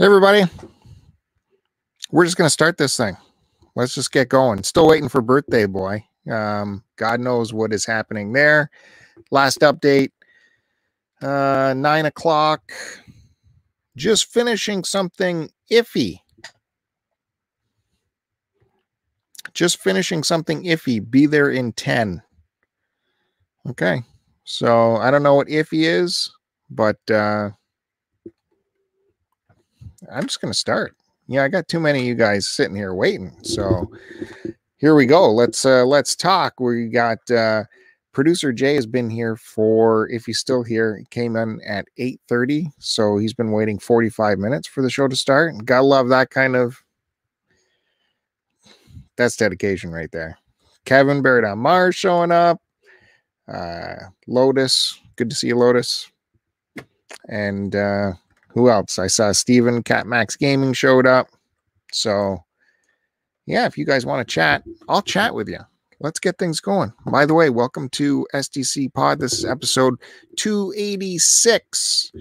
Hey, everybody. We're just going to start this thing. Let's just get going. Still waiting for birthday boy. Um, God knows what is happening there. Last update, uh, nine o'clock. Just finishing something iffy. Just finishing something iffy. Be there in 10. Okay. So I don't know what iffy is, but uh, I'm just going to start. Yeah, I got too many of you guys sitting here waiting. So here we go. Let's uh let's talk. We got uh producer Jay has been here for if he's still here, he came in at 8:30, so he's been waiting 45 minutes for the show to start. Gotta love that kind of that's dedication right there. Kevin Barrett on Mars showing up. Uh Lotus, good to see you, Lotus. And uh who else? I saw Steven Cat Max Gaming showed up. So, yeah, if you guys want to chat, I'll chat with you. Let's get things going. By the way, welcome to STC Pod. This is episode 286.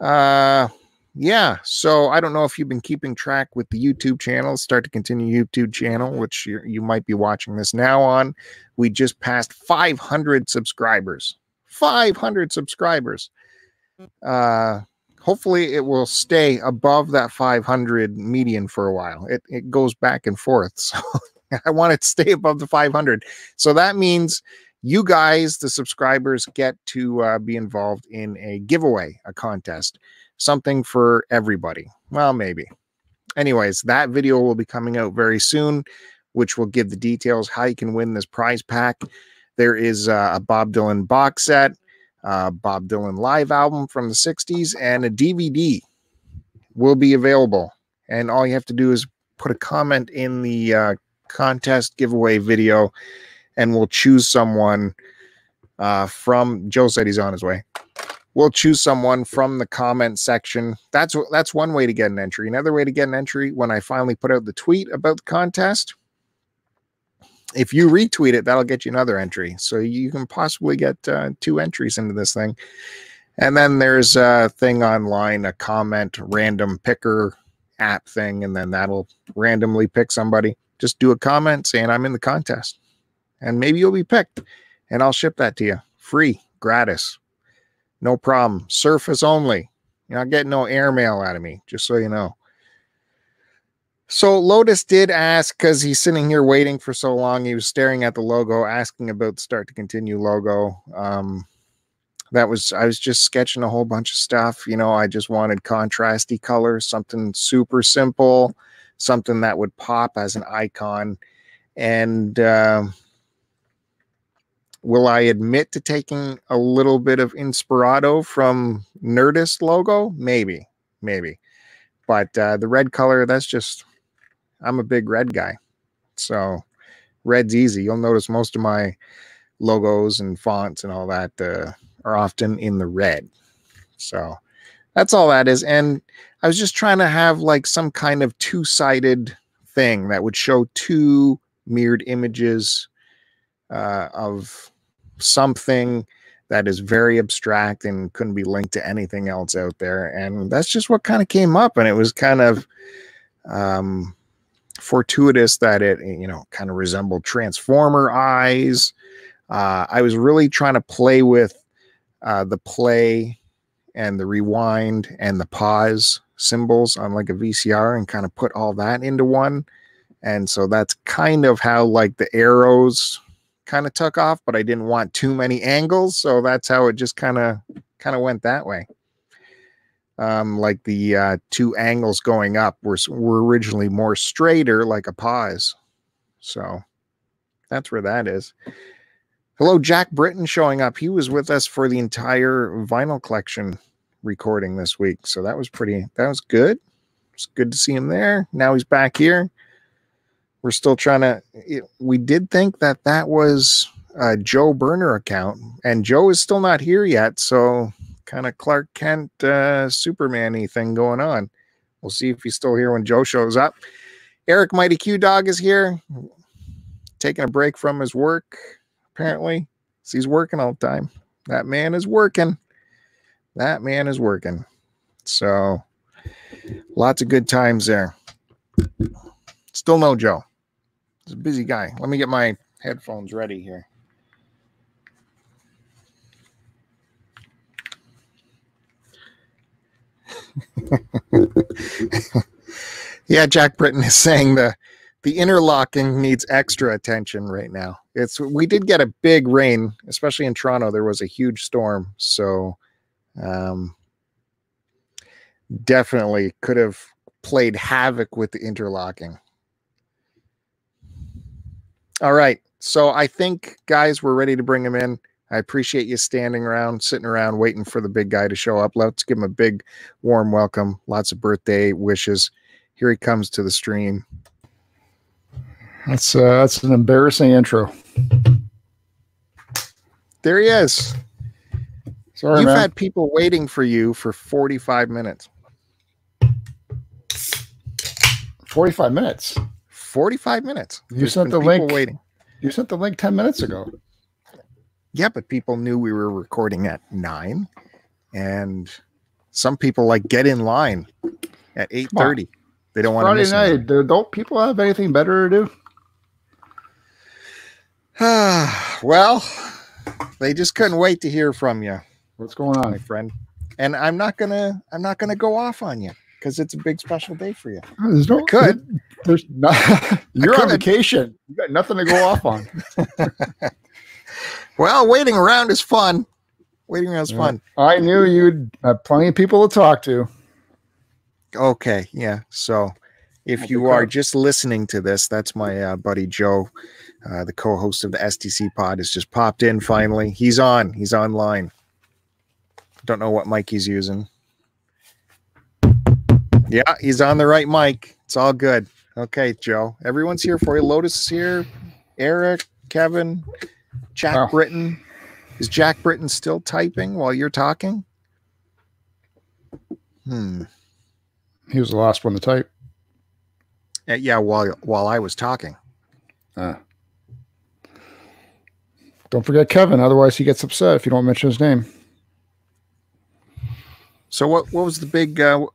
Uh, yeah, so I don't know if you've been keeping track with the YouTube channel, start to continue YouTube channel, which you, you might be watching this now on. We just passed 500 subscribers. 500 subscribers. Uh, hopefully it will stay above that 500 median for a while. It, it goes back and forth. So I want it to stay above the 500. So that means you guys, the subscribers, get to uh, be involved in a giveaway, a contest, something for everybody. Well, maybe. Anyways, that video will be coming out very soon, which will give the details how you can win this prize pack. There is uh, a Bob Dylan box set uh, Bob Dylan live album from the 60s, and a DVD will be available. And all you have to do is put a comment in the uh, contest giveaway video, and we'll choose someone uh, from. Joe said he's on his way. We'll choose someone from the comment section. That's that's one way to get an entry. Another way to get an entry when I finally put out the tweet about the contest if you retweet it, that'll get you another entry. So you can possibly get uh, two entries into this thing. And then there's a thing online, a comment random picker app thing, and then that'll randomly pick somebody. Just do a comment saying I'm in the contest, and maybe you'll be picked, and I'll ship that to you free, gratis, no problem. Surface only. You're not getting no airmail out of me, just so you know. So Lotus did ask because he's sitting here waiting for so long. He was staring at the logo, asking about the start to continue logo. Um, that was I was just sketching a whole bunch of stuff. You know, I just wanted contrasty colors, something super simple, something that would pop as an icon. And uh, will I admit to taking a little bit of inspirado from Nerdist logo? Maybe, maybe. But uh, the red color, that's just I'm a big red guy. So red's easy. You'll notice most of my logos and fonts and all that uh, are often in the red. So that's all that is. And I was just trying to have like some kind of two sided thing that would show two mirrored images uh, of something that is very abstract and couldn't be linked to anything else out there. And that's just what kind of came up. And it was kind of, um, fortuitous that it you know kind of resembled transformer eyes. Uh, i was really trying to play with uh, the play and the rewind and the pause symbols on like a vcr and kind of put all that into one. And so that's kind of how like the arrows kind of took off but i didn't want too many angles so that's how it just kind of kind of went that way um, like the uh, two angles going up were, were originally more straighter, like a pause. So that's where that is. Hello, Jack Britton showing up. He was with us for the entire vinyl collection recording this week. So that was pretty, that was good. It's good to see him there. Now he's back here. We're still trying to, we did think that that was a Joe Burner account, and Joe is still not here yet. So kind of Clark Kent, uh, Superman thing going on. We'll see if he's still here when Joe shows up. Eric Mighty Q Dog is here, taking a break from his work, apparently. He's working all the time. That man is working. That man is working. So Lots of good times there. Still no Joe. He's a busy guy. Let me get my headphones ready here. yeah, Jack Britton is saying the the interlocking needs extra attention right now. It's we did get a big rain, especially in Toronto. There was a huge storm, so um, definitely could have played havoc with the interlocking. All right, so I think guys, we're ready to bring him in. I appreciate you standing around, sitting around, waiting for the big guy to show up. Let's give him a big, warm welcome. Lots of birthday wishes. Here he comes to the stream. That's uh, that's an embarrassing intro. There he is. Sorry, You've man. had people waiting for you for 45 minutes. 45 minutes. 45 minutes. You There's sent the link. waiting. You sent the link 10 minutes ago. Yeah, but people knew we were recording at nine, and some people like get in line at eight thirty. They don't want to Friday miss night. do- Don't people have anything better to do? well, they just couldn't wait to hear from you, What's going on, my friend. And I'm not gonna I'm not gonna go off on you because it's a big special day for you. Oh, there's no could. There's not. You're on vacation. You got nothing to go off on. Well, waiting around is fun. Waiting around is Yeah. fun. I knew you'd have plenty of people to talk to. Okay, yeah. So if you are just listening to this, that's my uh, buddy Joe, uh, the co-host of the STC pod, has just popped in finally. He's on. He's online. Don't know what mic he's using. Yeah, he's on the right mic. It's all good. Okay, Joe. Everyone's here for you. Lotus is here. Eric, Kevin, Jack Wow. Britton. Is Jack Britton still typing while you're talking? Hmm. He was the last one to type. Uh, yeah, while while I was talking. Uh, don't forget Kevin, otherwise he gets upset if you don't mention his name. So what what was the big? Uh,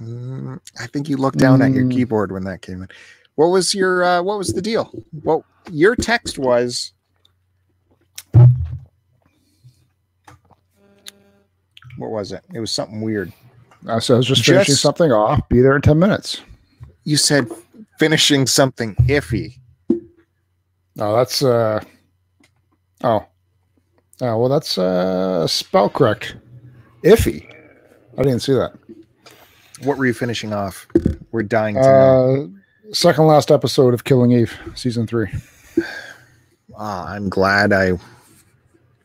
mm, I think you looked down at your Mm. keyboard when that came in. What was your uh, what was the deal? Well, your text was. What was it? It was something weird. Uh, so I was just finishing Just- something off. Be there in 10 minutes. You said finishing something iffy. No, that's uh oh. Oh, well that's uh spell correct. Iffy. I didn't see that. What were you finishing off? We're dying. Uh second last episode of Killing Eve, season three. Ah, I'm glad I.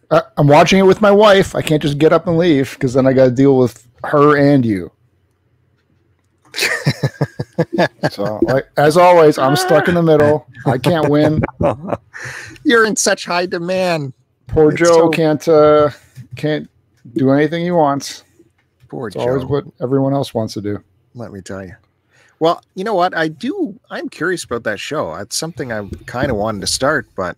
Uh, I'm watching it with my wife. I can't just get up and leave because then I got to deal with her and you. so, like, as always, I'm stuck in the middle. I can't win. You're in such high demand. Poor It's Joe so- can't uh, can't do anything he wants. Poor It's always Joe. what everyone else wants to do. let me tell you. Well, you know what? I do. I'm curious about that show. It's something I kind of wanted to start, but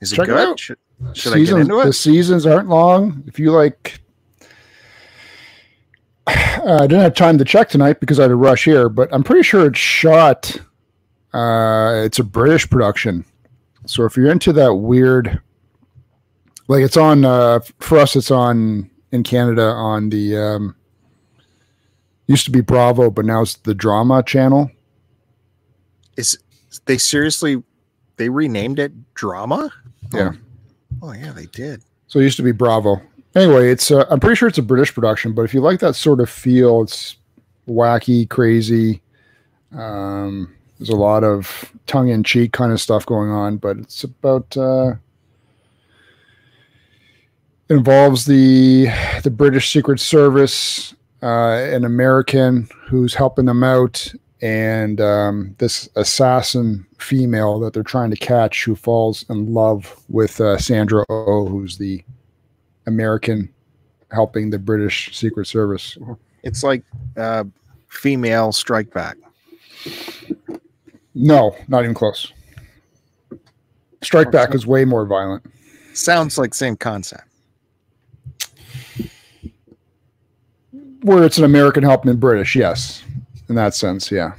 is it Check it good? out. Should, should I get Seasons- into The seasons aren't long. If you like, I didn't have time to check tonight because I had a rush here, but I'm pretty sure it's shot. Uh, it's a British production, so if you're into that weird, like it's on uh, for us, it's on in Canada on the um, used to be Bravo, but now it's the Drama Channel. Is they seriously? They renamed it Drama. Yeah. Oh yeah, they did. So it used to be Bravo. Anyway, it's uh, I'm pretty sure it's a British production, but if you like that sort of feel, it's wacky, crazy. Um, there's a lot of tongue in cheek kind of stuff going on, but it's about uh, involves the the British Secret Service, uh, an American who's helping them out, and um, this assassin female that they're trying to catch who falls in love with uh, Sandra Oh, who's the American helping the British Secret Service. It's like uh, female strike back. No, not even close. Strike Back is way more violent. Sounds like same concept. where it's an American helping the British, yes, in that sense, yeah.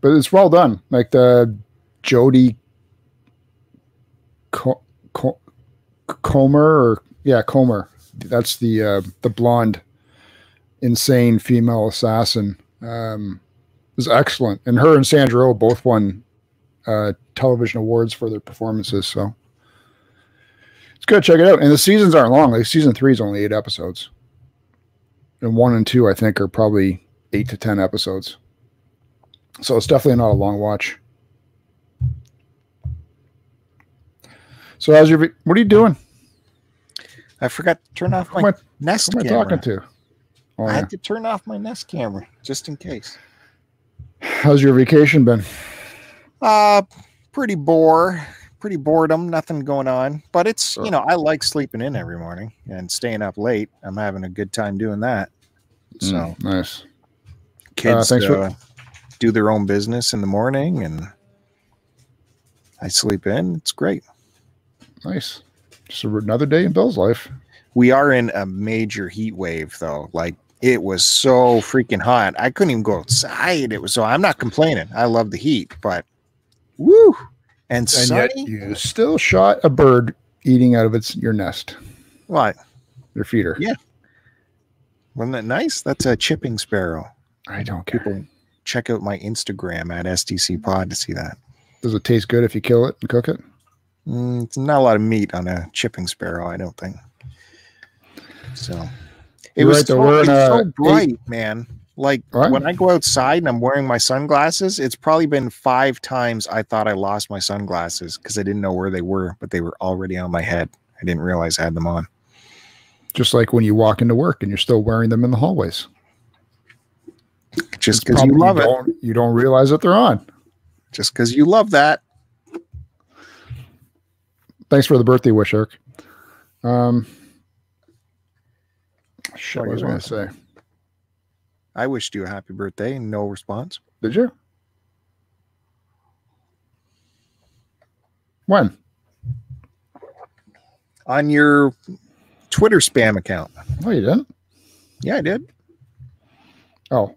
But it's well done. Like the Jodie Co- Co- Comer, or yeah, Comer. That's the uh, the blonde, insane female assassin. Um, was excellent, and her and Sandra Oh both won uh, television awards for their performances. So it's good. Check it out. And the seasons aren't long. Like season three is only eight episodes, and one and two I think are probably eight to ten episodes. So it's definitely not a long watch. So how's your? What are you doing? I forgot to turn off my I- Nest Who am I camera. talking to? Oh, I yeah. had to turn off my Nest camera just in case. How's your vacation been? Uh, pretty bore, pretty boredom, nothing going on. But it's you know I like sleeping in every morning and staying up late. I'm having a good time doing that. So Mm, nice. Kids for- uh, do their own business in the morning, and I sleep in. It's great. Nice. Just another day in Bill's life. We are in a major heat wave though. Like it was so freaking hot. I couldn't even go outside. It was so I'm not complaining. I love the heat, but woo. And, And sunny. yet you still shot a bird eating out of its your nest, what? your feeder. Yeah. Wasn't that nice? That's a chipping sparrow. I don't care. People check out my Instagram at STC Pod to see that. Does it taste good if you kill it and cook it? Mm, it's not a lot of meat on a chipping sparrow, I don't think. So it You're was, right, so, We're it's in a so eight- bright, man. Like What? when I go outside and I'm wearing my sunglasses, it's probably been five times I thought I lost my sunglasses because I didn't know where they were, but they were already on my head. I didn't realize I had them on. Just like when you walk into work and you're still wearing them in the hallways. Just because you love it. You don't realize that they're on. Just because you love that. Thanks for the birthday wish, Eric. Um, shit, Oh, what was I going to say? I wished you a happy birthday no response. Did you? When? On your Twitter spam account. No, you didn't. Yeah, I did. Oh.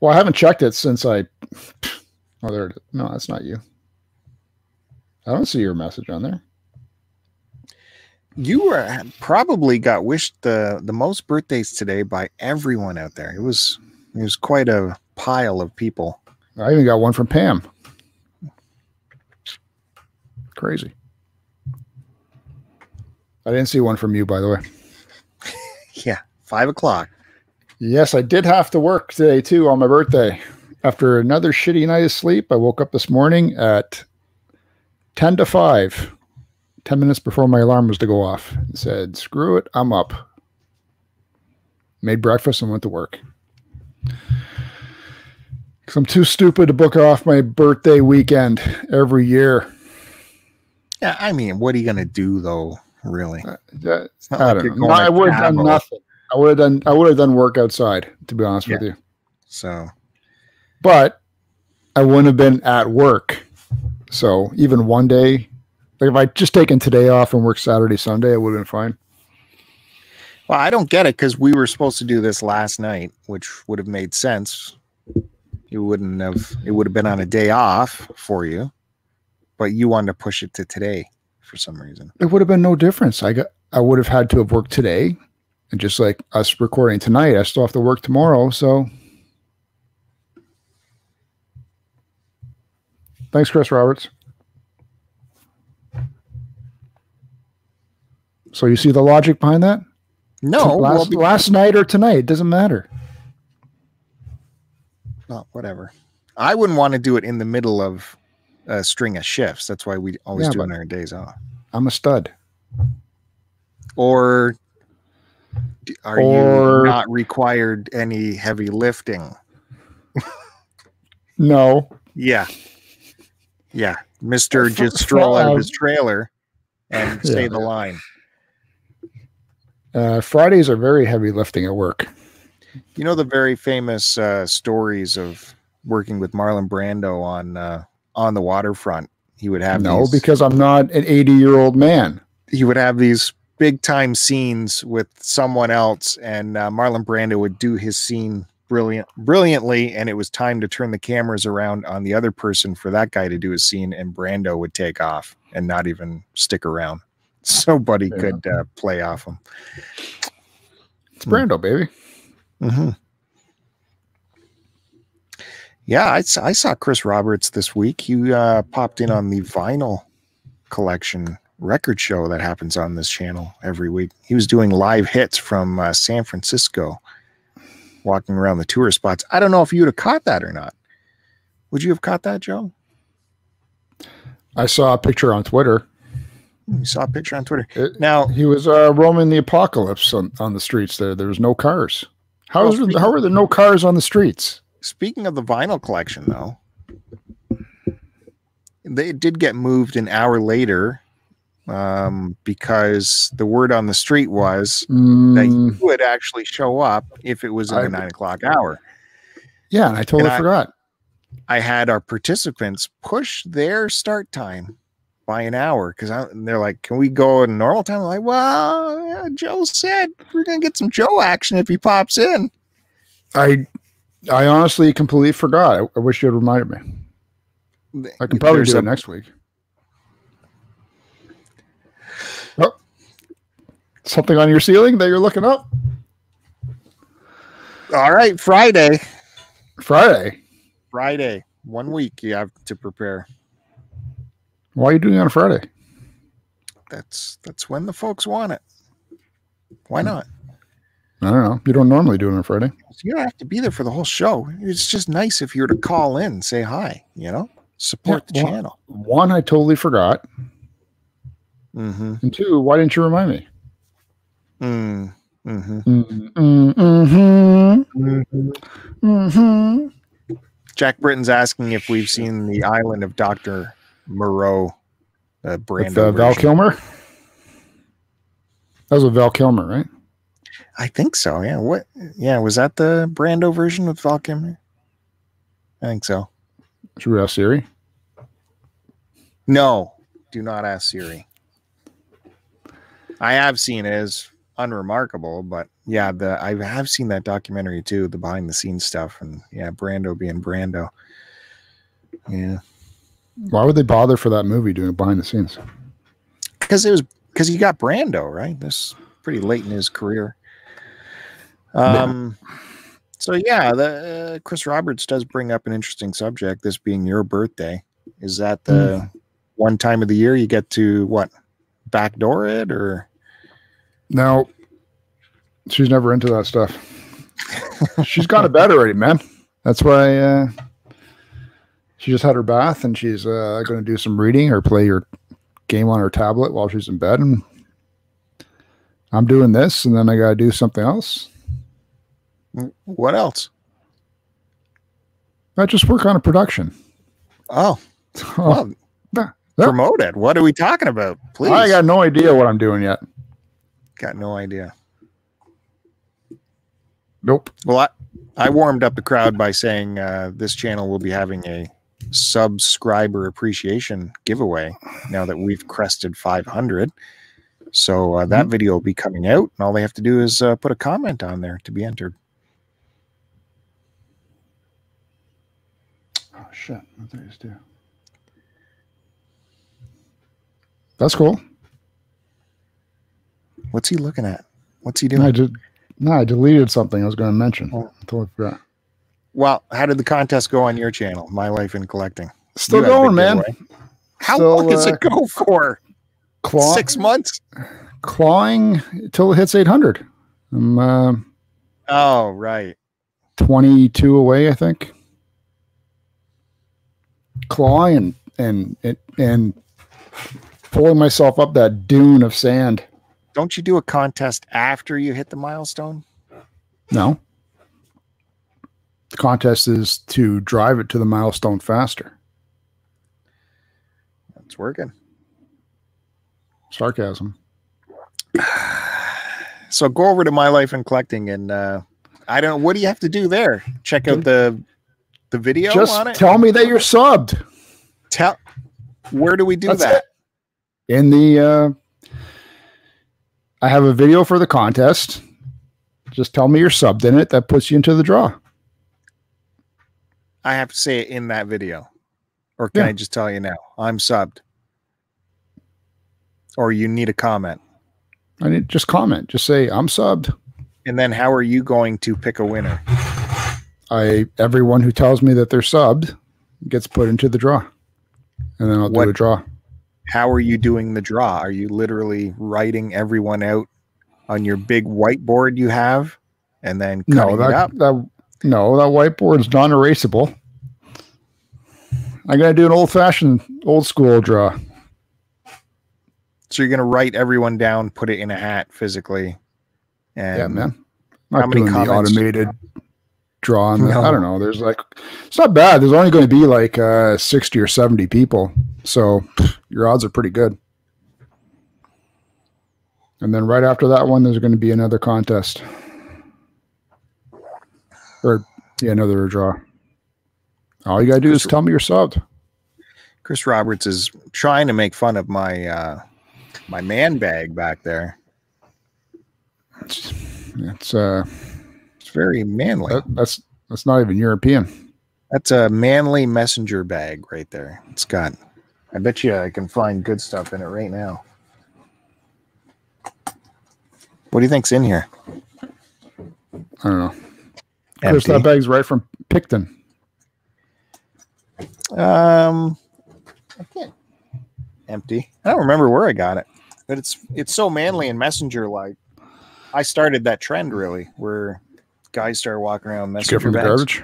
Well, I haven't checked it since I. Oh, there it is. No, that's not you. I don't see your message on there. You were probably got wished the the most birthdays today by everyone out there. It was it was quite a pile of people. I even got one from Pam. Crazy. I didn't see one from you, by the way. Yeah, five o'clock. Yes, I did have to work today too on my birthday. After another shitty night of sleep, I woke up this morning at 10 to 5, 10 minutes before my alarm was to go off, and said, Screw it, I'm up. Made breakfast and went to work. Because I'm too stupid to book off my birthday weekend every year. Yeah, I mean, what are you gonna do though? Really? Uh, that- It's not I like don't know. going I would have done nothing. I would have done. I would have done work outside. To be honest with you, So but I wouldn't have been at work. So even one day, like if I just taken today off and worked Saturday, Sunday, it would have been fine. well, I don't get it because we were supposed to do this last night, which would have made sense. You wouldn't have it would have been on a day off for you, but you wanted to push it to today for some reason. It would have been no difference. I got. I would have had to have worked today, and just like us recording tonight, I still have to work tomorrow. So, thanks, Chris Roberts. So you see the logic behind that? No, well, last, last night or tonight, it doesn't matter. well, whatever. I wouldn't want to do it in the middle of a string of shifts. That's why we always Yeah, do it on our days off. I'm a stud. Or are Or- you not required any heavy lifting? No, Yeah. Yeah. Mr. Just stroll out of his trailer and stay Yeah. the line. uh, Fridays are very heavy lifting at work. You know the very famous uh, stories of working with Marlon Brando on uh, on the waterfront. He would have No, these, because I'm not an 80 year old man. he would have these big time scenes with someone else, and uh, Marlon Brando would do his scene brilliant, brilliantly, and it was time to turn the cameras around on the other person for that guy to do his scene, and Brando would take off and not even stick around. So Buddy Yeah. could uh, play off him. It's Brando, baby. hmm Yeah, I saw Chris Roberts this week. He uh, popped in on the vinyl collection record show that happens on this channel every week. He was doing live hits from uh, San Francisco, walking around the tour spots. I don't know if you'd have caught that or not. Would you have caught that, Joe? I saw a picture on Twitter. You saw a picture on Twitter. It- Now, He was uh, roaming the apocalypse on, on the streets there. There was no cars. How, Well, is how are there no cars on the streets? Speaking of the vinyl collection, though, they did get moved an hour later um, because the word on the street was that Mm, you would actually show up if it was in the nine o'clock hour. yeah, and I totally and I- forgot. I had our participants push their start time by an hour because they're like, "Can we go in normal time?" I'm like, well, yeah, Joe said we're gonna get some Joe action if he pops in. I I honestly completely forgot. I, I wish you had reminded me. I can probably There's do a- it next week. Something on your ceiling that you're looking up? All right, Friday. Friday. Friday, one week you have to prepare. Why are you doing it on Friday? That's that's when the folks want it. Why not? I don't know. You don't normally do it on Friday. You don't have to be there for the whole show. It's just nice if you were to call in, and say hi. You know, support Yeah, the well- channel. One, I totally forgot. Mm-hmm. And two, why didn't you remind me? Mm, mm-hmm. Mm, mm, mhm, mhm. Jack Britton's asking if we've seen the Island of Doctor Moreau, the Brando With uh, Val. Kilmer. That was a Val Kilmer, right? I think so. Yeah. What? Yeah. Was that the Brando version with Val Kilmer? I think so. Should we ask Siri? No, do not ask Siri. I have seen it as unremarkable, but yeah, the I have seen that documentary too, the behind the scenes stuff, and yeah, Brando being Brando. Yeah, Why would they bother for that movie doing it behind the scenes? because it was because he got Brando right. This pretty late in his career. Um. So yeah, the uh, Chris Roberts does bring up an interesting subject. This being your birthday, is that the one time of the year you get to what backdoor it or? No, she's never into that stuff. she's gone to bed already, man. That's why uh, she just had her bath and she's uh, going to do some reading or play her game on her tablet while she's in bed. And I'm doing this, and then I got to do something else. What else? I just work on a production. Oh, Oh, well, yeah. promote it. What are we talking about? Please. I got no idea what I'm doing yet. Got no idea. Nope. Well, I, I warmed up the crowd by saying uh, this channel will be having a subscriber appreciation giveaway now that we've crested 500. So uh, that video will be coming out, and all they have to do is uh, put a comment on there to be entered. Oh shit! What did I just do? That's cool. What's he looking at? What's he I doing? did. No, I deleted something I was going to mention. Oh. Totally forgot. Well, how did the contest go on your channel, My Life in Collecting? Still You had a going, man. giveaway. How Still, long does uh, it go for? Claw, Six months? clawing till it hits 800. I'm uh, Oh, right. 22 away, I think. Clawing and and, and pulling myself up that dune of sand. Don't you do a contest after you hit the milestone? No. The contest is to drive it to the milestone faster. It's working. Sarcasm. So go over to My Life in Collecting and uh I don't what do you have to do there? Check out the the video Just on it. tell me that you're subbed. Tell where do we do That's that? In the uh I have a video for the contest. Just tell me you're subbed in it. That puts you into the draw. I have to say it in that video. Or can Yeah. I just tell you now? I'm subbed. Or you need a comment. I need just comment. Just say I'm subbed. And then how are you going to pick a winner? I everyone who tells me that they're subbed gets put into the draw, and then I'll What- do a draw. How are you doing the draw? Are you literally writing everyone out on your big whiteboard you have and then No, cutting it up? that that no, that whiteboard's non-erasable. I gotta do an old-fashioned, old school draw. So you're going to write everyone down, put it in a hat physically. And yeah, man. how Not many doing the automated draw. On No. I don't know. There's like, it's not bad. There's only going to be like uh, 60 or 70 people. So your odds are pretty good. And then right after that one, there's going to be another contest. Or, yeah, another draw. All you got to do is tell me you're subbed. Chris Roberts is trying to make fun of my uh my man bag back there. It's, it's uh, It's very manly. that, that's that's not even European. That's a manly messenger bag right there. It's got I bet you I can find good stuff in it right now. What do you think's in here? I don't know. Chris, that bag's right from Picton. Um, I can't. Empty. I don't remember where I got it, but it's it's so manly and messenger like. I started that trend really, where guys start walking around Did you get messenger from the bags.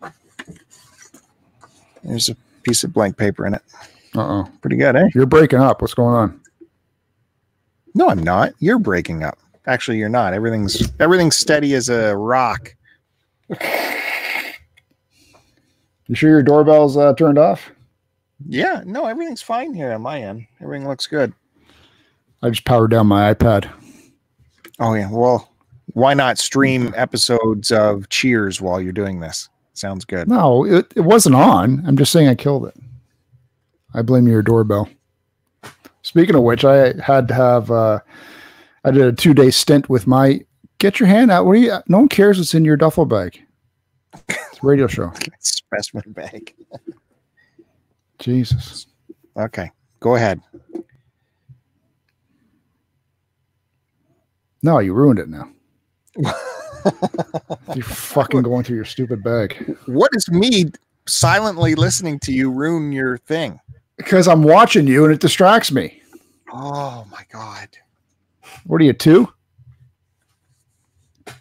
garbage? There's a piece of blank paper in it. Uh oh. Pretty good, eh? You're breaking up. What's going on? No, I'm not. You're breaking up. Actually, you're not. Everything's everything's steady as a rock. You sure your doorbell's uh, turned off? Yeah, no, everything's fine here on my end. Everything looks good. I just powered down my iPad. Oh yeah, well, why not stream episodes of Cheers while you're doing this? Sounds good. No, it, it wasn't on. I'm just saying I killed it. I blame your doorbell. Speaking of which, I had to have uh, I did a two day stint with my get your hand out. What are you no one cares what's in your duffel bag. It's a radio show. Express my bag. Jesus. Okay, go ahead. No, you ruined it now. You're fucking going through your stupid bag. What is me silently listening to you ruin your thing? Because I'm watching you and it distracts me. Oh my god. What are you two? I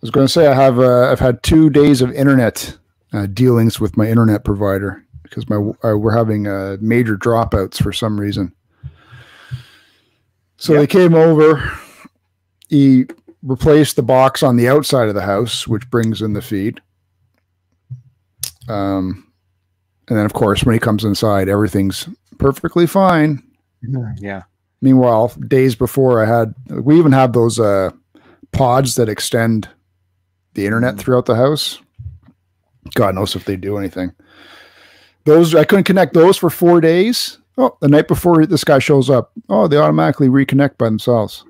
was going to say I have uh, I've had two days of internet uh, dealings with my internet provider because my uh, we're having uh, major dropouts for some reason. So Yep. they came over. He replaced the box on the outside of the house, which brings in the feed. Um, and then of course when he comes inside, everything's perfectly fine. Yeah. Meanwhile, days before I had, we even have those uh, pods that extend the internet Mhm. throughout the house. God knows if they do anything. Those I couldn't connect those for four days. Oh, the night before this guy shows up, oh, they automatically reconnect by themselves.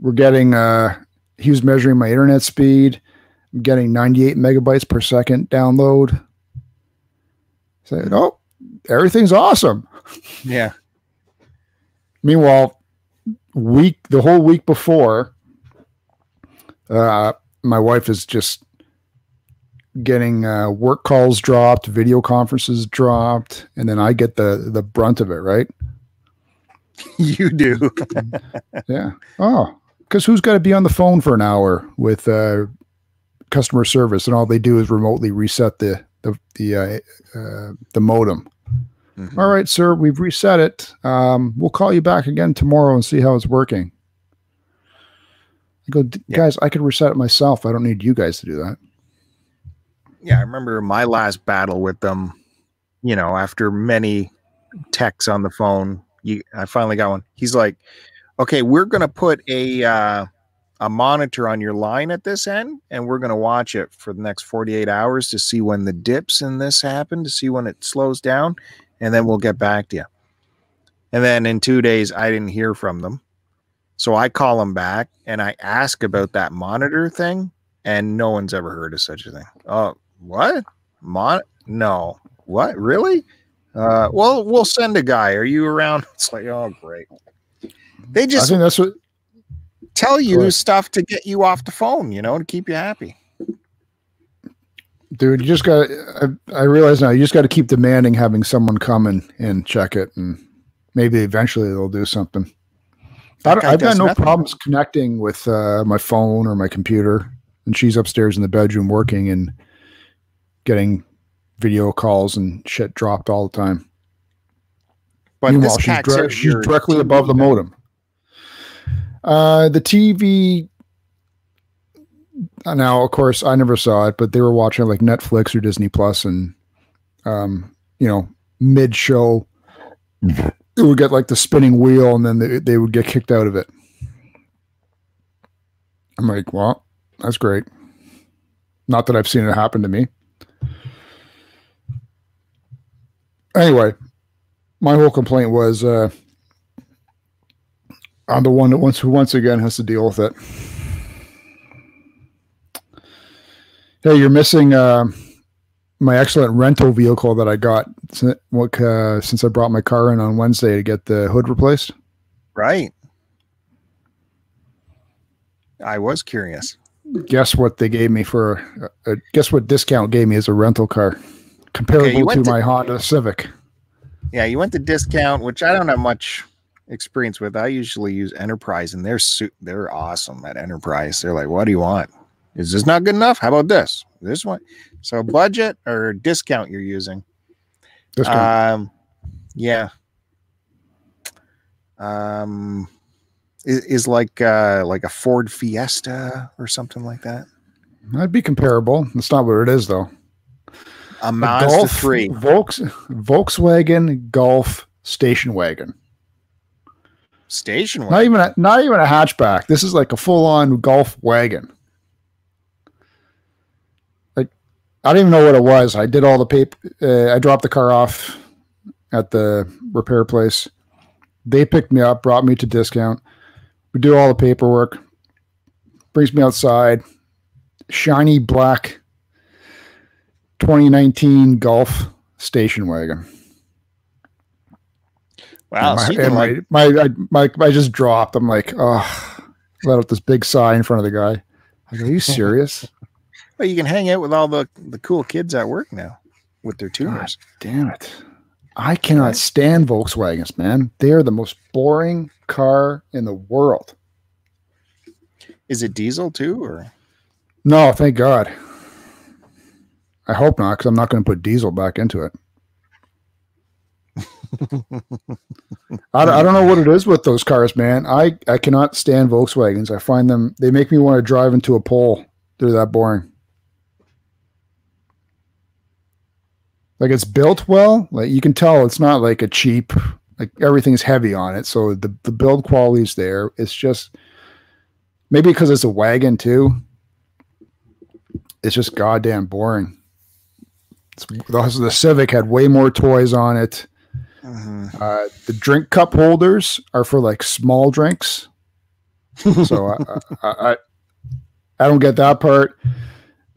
We're getting. uh He was measuring my internet speed. I'm getting 98 megabytes per second download. Said, oh, everything's awesome. Yeah. Meanwhile, week the whole week before, uh, my wife is just getting uh, work calls dropped, video conferences dropped, and then I get the the brunt of it, right? You do. Yeah. Oh, because who's got to be on the phone for an hour with uh, customer service, and all they do is remotely reset the the the uh, uh, the modem. Mhm. All right, sir, we've reset it. Um, we'll call you back again tomorrow and see how it's working. I go, "D- Yeah. guys, I could reset it myself. I don't need you guys to do that. Yeah, I remember my last battle with them, you know, after many texts on the phone, you I finally got one. He's like, "Okay, we're going to put a uh a monitor on your line at this end and we're going to watch it for the next 48 hours to see when the dips in this happen, to see when it slows down, and then we'll get back to you." And then in two days, I didn't hear from them. So I call them back and I ask about that monitor thing, and no one's ever heard of such a thing. Oh, what? Mon? No. What? Really? Uh, well, we'll send a guy. Are you around? It's like, oh, great. They I just think that's what tell you stuff to get you off the phone, you know, to keep you happy. dude you just got I, I realize now you just got to keep demanding having someone come and, and check it and maybe eventually they'll do something That I have got no nothing. problems connecting with uh, my phone or my computer and she's upstairs in the bedroom working and getting video calls and shit dropped all the time But meanwhile this she's, dire- she's directly above the modem uh, the tv now of course i never saw it but they were watching like netflix or disney plus and um you know mid show it would get like the spinning wheel and then they, they would get kicked out of it. I'm like well that's great. Not that i've seen it happen to me. Anyway my whole complaint was uh i'm the one that once who once again has to deal with it hey you're missing uh, my excellent rental vehicle that i got what, uh, since i brought my car in on wednesday to get the hood replaced Right. I was curious. guess what they gave me for uh, guess what discount gave me as a rental car comparable you to to- my honda civic Yeah, you went to discount, which I don't have much experience with. I usually use Enterprise, and they're su- they're awesome at Enterprise. They're like, "What do you want? Is this not good enough? How about this? This one." So budget or discount you're using? discount Um, yeah. Um, is, is like uh like a Ford Fiesta or something like that. that'd be comparable that's not what it is though A Mazda Golf, three. Volks, Volkswagen Golf station wagon. Station wagon. Not even a, not even a hatchback. This is like a full on Golf wagon. Like I don't even know what it was. I did all the paper. Uh, I dropped the car off at the repair place. They picked me up, brought me to discount. We do all the paperwork. Brings me outside. Shiny black 2019 Golf station wagon. Wow, my, so and like my, my, I, my, I just dropped. I'm like, oh, let out this big sigh in front of the guy. I go, are you serious? well, you can hang out with all the the cool kids at work now with their tuners. Damn it. I cannot stand Volkswagens, man. They are the most boring car in the world. Is it diesel too, or No, thank God. I hope not, because I'm not going to put diesel back into it. I, don't- I don't know what it is with those cars, man. I, I cannot stand Volkswagens. I find them, they make me want to drive into a pole. They're that boring. Like it's built well. Like you can tell it's not like a cheap, like everything's heavy on it. So the, the build quality's there. It's just maybe because it's a wagon too. It's just goddamn boring. It's, the, the Civic had way more toys on it. Uh, the drink cup holders are for like small drinks. so I, I, I, I don't get that part.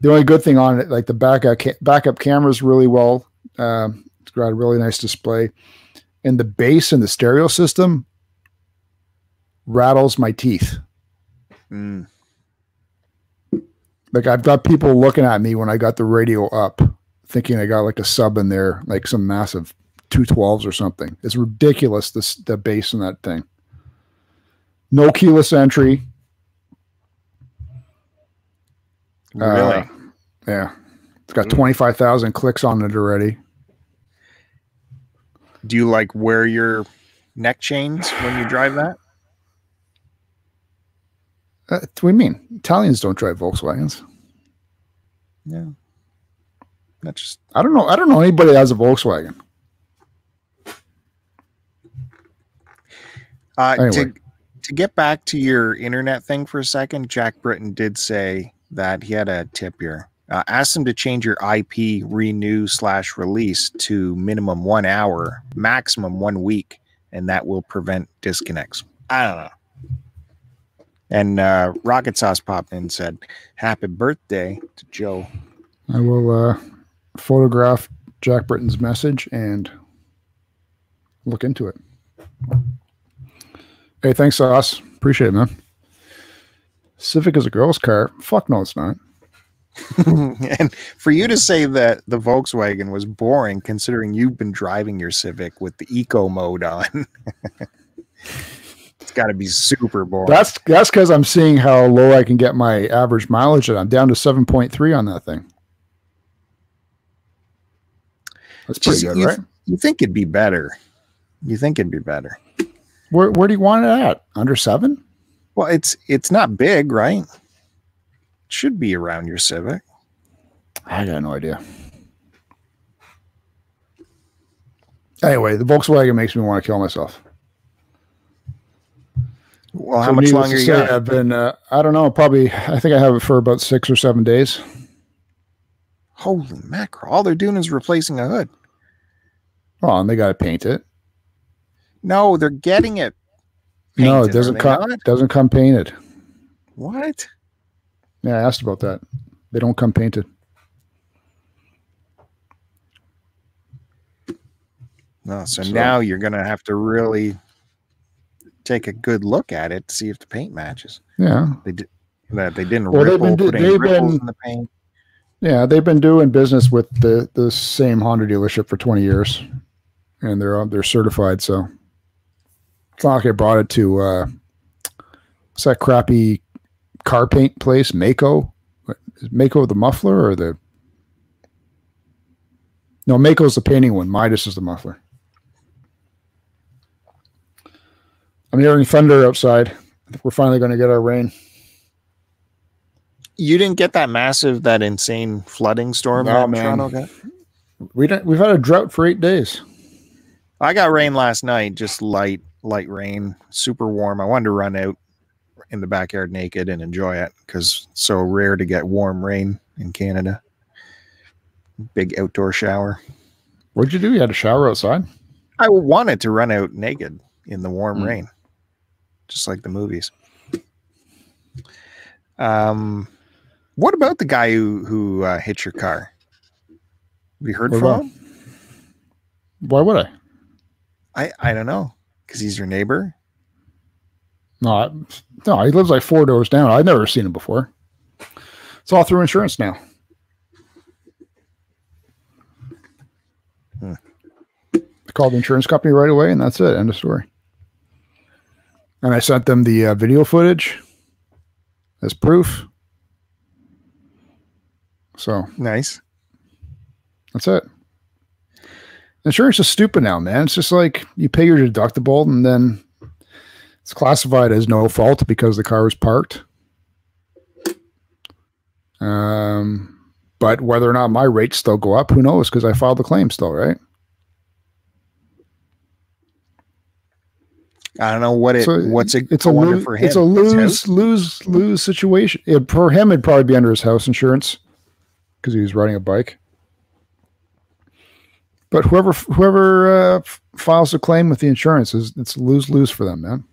The only good thing on it, like the backup ca- backup camera's really well. Um, it's got a really nice display, and the bass and the stereo system rattles my teeth. Mm. Like I've got people looking at me when I got the radio up, thinking I got like a sub in there, like some massive two twelves or something. It's ridiculous. This the bass in that thing. No keyless entry. really? Uh, yeah, it's got twenty five thousand clicks on it already. Do you like wear your neck chains when you drive that? Uh, what do you mean? Italians don't drive Volkswagens. Yeah. That's just I don't know. I don't know anybody that has a Volkswagen. Uh, Anyway. to to get back to your internet thing for a second. Jack Britton did say that he had a tip here. Uh, ask them to change your IP renew slash release to minimum one hour, maximum one week, and that will prevent disconnects. I don't know. And uh, Rocket Sauce popped in and said, Happy birthday to Joe. I will uh, photograph Jack Britton's message and look into it. Hey, thanks, Sauce. Appreciate it, man. Civic is a girl's car. Fuck no, it's not. and for you to say that the Volkswagen was boring, considering you've been driving your Civic with the eco mode on, it's got to be super boring. That's that's because I'm seeing how low I can get my average mileage, and I'm down to seven point three on that thing. That's pretty Just- good, you, right? You think it'd be better? You think it'd be better? Where where do you want it at? Under seven? Well, it's it's not big, right? It should be around your Civic. I got no idea. Anyway, the Volkswagen makes me want to kill myself. Well, how So much longer you say? I've been, uh, I don't know, probably, I think I have it for about six or seven days. Holy mackerel! All they're doing is replacing a hood. Oh, and they got to paint it. No, they're getting it. no, it doesn't come. not? Doesn't come painted. What? Yeah, I asked about that. They don't come painted. No, so, So- now you're gonna have to really take a good look at it to see if the paint matches. Yeah, They did that. They didn't Well, they've ripple, been do- put they've ripples been- in the paint. yeah, they've been doing business with the the same Honda dealership for twenty years, and they're they're certified. So it's not like I brought it to uh, what's that crappy car paint place, Maaco. Is Maaco the muffler or the? No, Maaco's the painting one. Midas is the muffler. I'm hearing thunder outside. I think we're finally going to get our rain. You didn't get that massive, that insane flooding storm No, man. Toronto got. We don't, we've had a drought for eight days. I got rain last night, just light, light rain, super warm. I wanted to run out in the backyard naked and enjoy it because it's so rare to get warm rain in Canada. Big outdoor shower. What'd you do? You had a shower outside? I wanted to run out naked in the warm Mm. rain, just like the movies. Um, what about the guy who who uh, hit your car? Have you heard What from about? him? Why would I? I I don't know because he's your neighbor. No, I, no, he lives like four doors down. I've never seen him before. It's all through insurance now. Hmm. I called the insurance company right away, and that's it. End of story. And I sent them the uh, video footage as proof. So Nice. that's it. Insurance is stupid now, man. It's just like you pay your deductible and then it's classified as no fault because the car was parked. Um, but whether or not my rates still go up, who knows? Because I filed the claim still, right? I don't know what it. So what's it? It's a lose. for him. It's a lose lose lose situation. It, for him, it'd probably be under his house insurance because he was riding a bike. But whoever whoever uh, files a claim with the insurance is it's lose lose for them, man.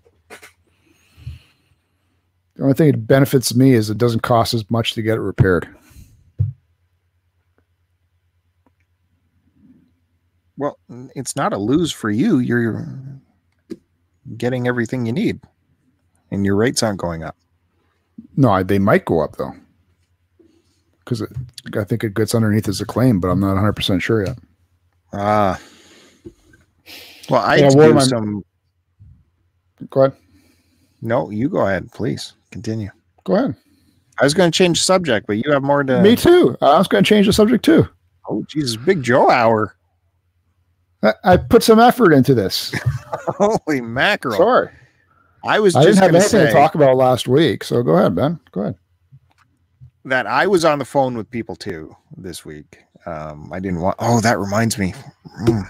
The only thing it benefits me is it doesn't cost as much to get it repaired. Well, it's not a lose for you. You're getting everything you need, and your rates aren't going up. No, I, they might go up though, because I think it gets underneath as a claim, but I'm not 100 percent sure yet. Ah. Well, I Yeah, do what am I- some. Go ahead. No, you go ahead, please continue. Go ahead. I was going to change the subject, but you have more to. Me too. I was going to change the subject too. Oh, Jesus, Big Joe hour. I, I put some effort into this. Holy mackerel! Sorry, I was I just didn't have anything to talk about last week. So go ahead, Ben. Go ahead. that I was on the phone with people too this week. Um, I didn't want. Oh, that reminds me. Mm,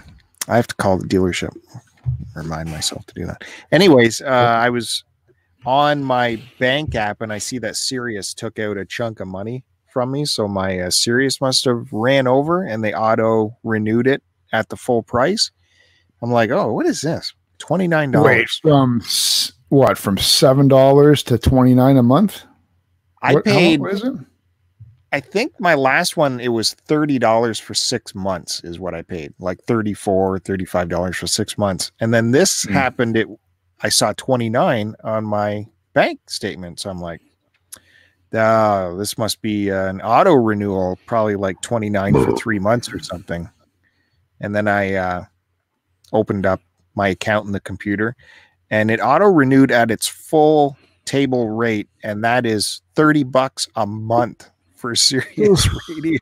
I have to call the dealership. Remind myself to do that. Anyways, uh, I was on my bank app and I see that Sirius took out a chunk of money from me. So my uh, Sirius must have ran over and they auto renewed it at the full price. I'm like, oh, what is this? Twenty nine Wait, dollars. from what? From seven dollars to twenty nine a month? I What- how paid. is it? I think my last one it was thirty dollars for six months is what I paid, like 34 35 dollars for six months, and then this Hmm. happened. It I saw twenty nine on my bank statement, so I'm like, oh, this must be an auto renewal, probably like twenty nine for three months or something. And then I uh, opened up my account in the computer, and it auto renewed at its full table rate, and that is thirty bucks a month for Sirius Radio.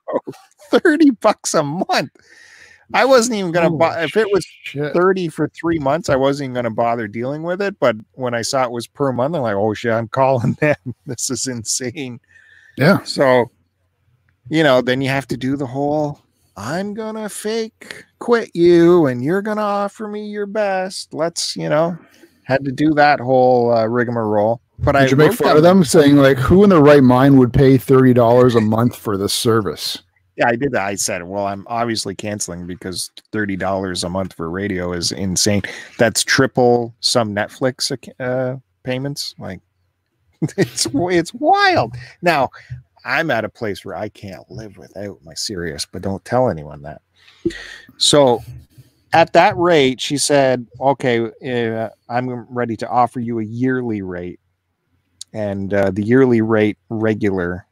Thirty bucks a month. I wasn't even gonna buy if it was Shit. 30 for three months, I wasn't even going to bother dealing with it. But when I saw it was per month, I'm like, oh shit, I'm calling them. This is insane. Yeah. So, you know, then you have to do the whole I'm going to fake quit you and you're going to offer me your best. Let's, you know, had to do that whole uh, rigmarole. But I Did you make fun of them saying like who in their right mind would pay thirty dollars a month for this service? Yeah, I did that. I said, well, I'm obviously canceling because thirty dollars a month for radio is insane. That's triple some Netflix uh, payments. Like, it's it's wild. Now, I'm at a place where I can't live without my Sirius, but don't tell anyone that. So, at that rate, she said, "Okay, uh, I'm ready to offer you a yearly rate, and uh, the yearly rate regular."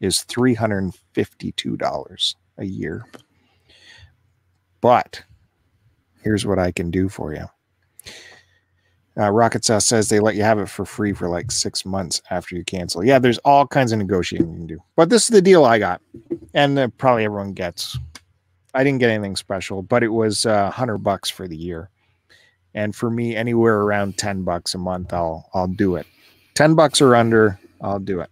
is $352 a year. But here's what I can do for you. Uh, Rocket Sauce says they let you have it for free for like six months after you cancel. Yeah, there's all kinds of negotiating you can do. But this is the deal I got. And uh, probably everyone gets. I didn't get anything special, but it was uh, 100 bucks for the year. And for me, anywhere around 10 bucks a month, I'll I'll do it. 10 bucks or under, I'll do it.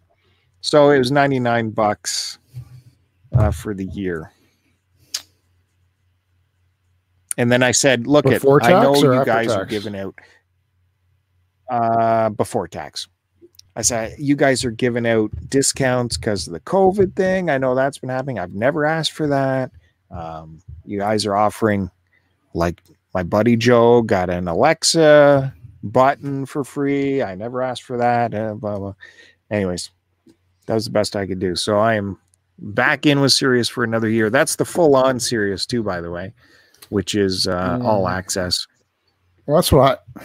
So it was 99 bucks uh, for the year. And then I said, look at I know you guys are giving out uh before tax. I said you guys are giving out discounts because of the COVID thing. I know that's been happening. I've never asked for that. Um, you guys are offering like my buddy Joe got an Alexa button for free. I never asked for that. Uh, blah blah. Anyways, that was the best I could do. So I am back in with Sirius for another year. That's the full on Sirius too, by the way, which is uh, all Mm. access. Well, that's what I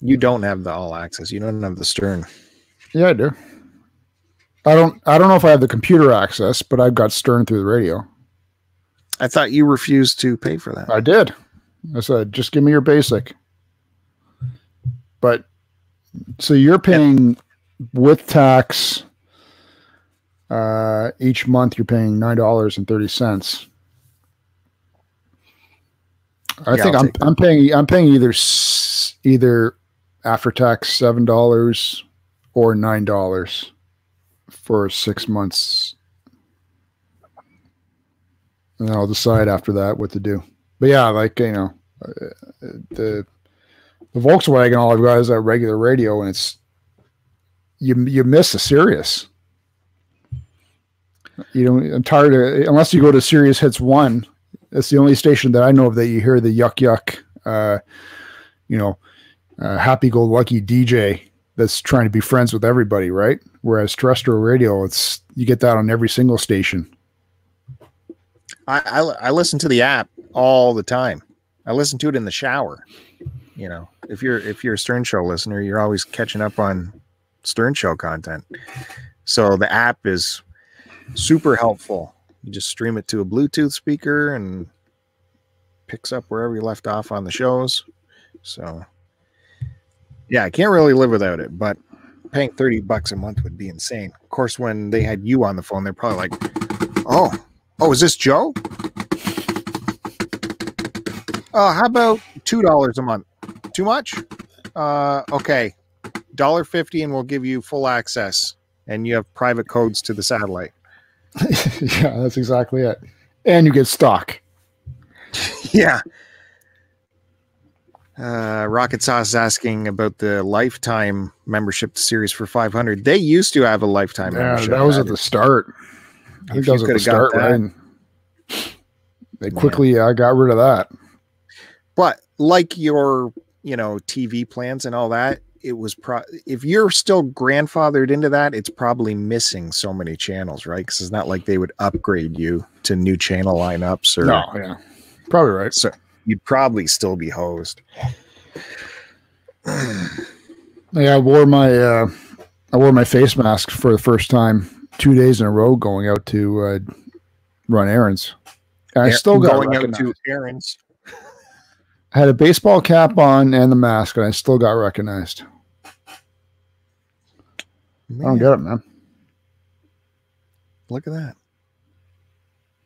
You don't have the all access. You don't have the Stern. yeah, I do. I don't I don't know if I have the computer access, but I've got Stern through the radio. I thought you refused to pay for that. I did. I said, just give me your basic. But so you're paying with tax uh each month you're paying nine dollars and thirty cents. I Yeah, think I'll I'm. I'm paying I'm paying either either after tax seven dollars or nine dollars for six months. And I'll decide after that what to do. But yeah, like you know, uh, the the Volkswagen, all I've got is that regular radio, and it's you you miss a Sirius. You know, I'm tired of unless you go to Sirius Hits One. That's the only station that I know of that you hear the yuck yuck, uh, you know, uh, happy go lucky DJ that's trying to be friends with everybody, right? Whereas terrestrial radio, it's you get that on every single station. I, I I listen to the app all the time. I listen to it in the shower. You know, if you're if you're a Stern Show listener, you're always catching up on Stern Show content. So the app is super helpful. You just stream it to a Bluetooth speaker and picks up wherever you left off on the shows. So yeah, I can't really live without it, but paying 30 bucks a month would be insane. Of course, when they had you on the phone, they're probably like, oh, oh, is this Joe? Oh, how about two dollars a month? Too much? Uh, okay, dollar fifty, and we'll give you full access, and you have private codes to the satellite. yeah, that's exactly it. And you get stock. yeah. Uh, Rocket Sauce is asking about the lifetime membership to Sirius for 500. They used to have a lifetime Yeah, membership. that was at the start. I think that was at the start, right? They quickly uh, got rid of that. But like your you know TV plans and all that. It was pro if you're still grandfathered into that, it's probably missing so many channels, right? Because it's not like they would upgrade you to new channel lineups or No, yeah, probably right. so you'd probably still be hosed. Yeah, I wore my uh, I wore my face mask for the first time two days in a row going out to uh, run errands. And I still got going out to errands. I had a baseball cap on and the mask, and I still got recognized. I don't get it, man. Look at that.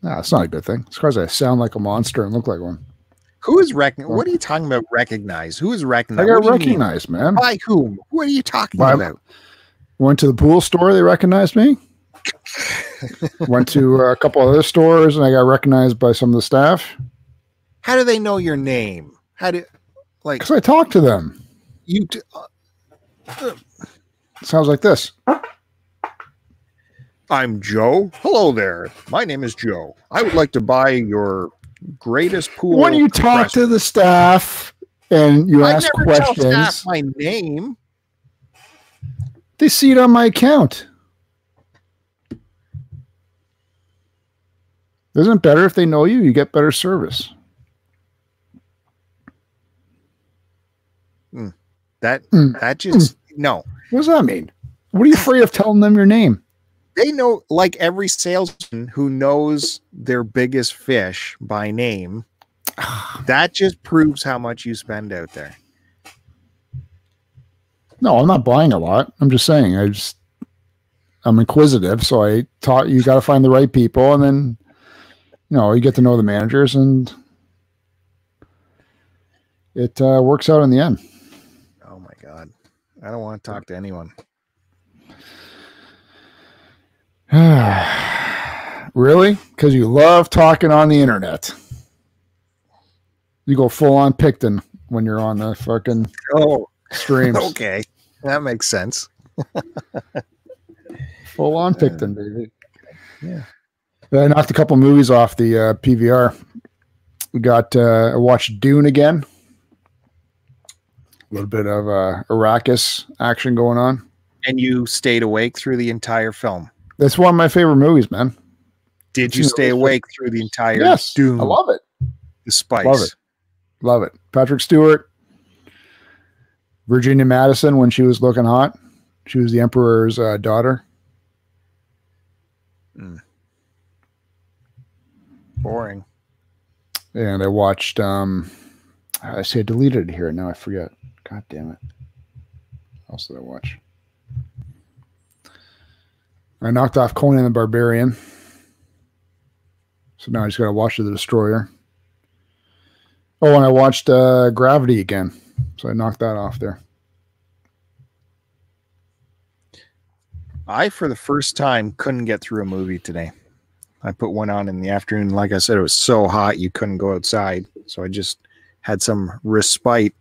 Nah, it's not a good thing. As far as I sound like a monster and look like one. Who is rec? What are you talking about? Recognize? Who is I recognized? got you mean? recognized, man. By whom? What are you talking By- about? Went to the pool store, they recognized me. Went to a couple other stores, and I got recognized by some of the staff How do they know your name? How do like because I talk to them. you? T- uh, sounds like this. I'm Joe. Hello there. My name is Joe. I would like to buy your greatest pool. when you talk to the staff and you I ask never tell questions, staff my name. they see it on my account. Isn't it better if they know you? You get better service. That Mm. that just no. What does that mean? What are you afraid of telling them your name? They know like every salesman who knows their biggest fish by name. That just proves how much you spend out there. No, I'm not buying a lot. I'm just saying I just I'm inquisitive, so I taught you got to find the right people, and then you know you get to know the managers, and it uh, works out in the end. I don't want to talk to anyone. really? Because you love talking on the internet. You go full on Picton when you're on the fucking Oh, streams. okay. That makes sense. Full on Picton, baby. Yeah. I knocked a couple movies off the uh, PVR. We got uh, I watched Dune again. A little bit of uh, Arrakis action going on. And you stayed awake through the entire film. That's one of my favorite movies, man. Did you stay awake through the entire yes, Dune? I love it. the spice. love it. Love it. Patrick Stewart, Virginia Madsen when she was looking hot. She was the emperor's uh, daughter. Boring. and I watched. Um, I see I deleted it here. Now I forget. God damn it! Else did I watch? I knocked off Conan the Barbarian, so now I just got to watch The Destroyer. Oh, and I watched uh, Gravity again, so I knocked that off there. I, for the first time, couldn't get through a movie today. I put one on in the afternoon. Like I said, it was so hot you couldn't go outside. So I just had some respite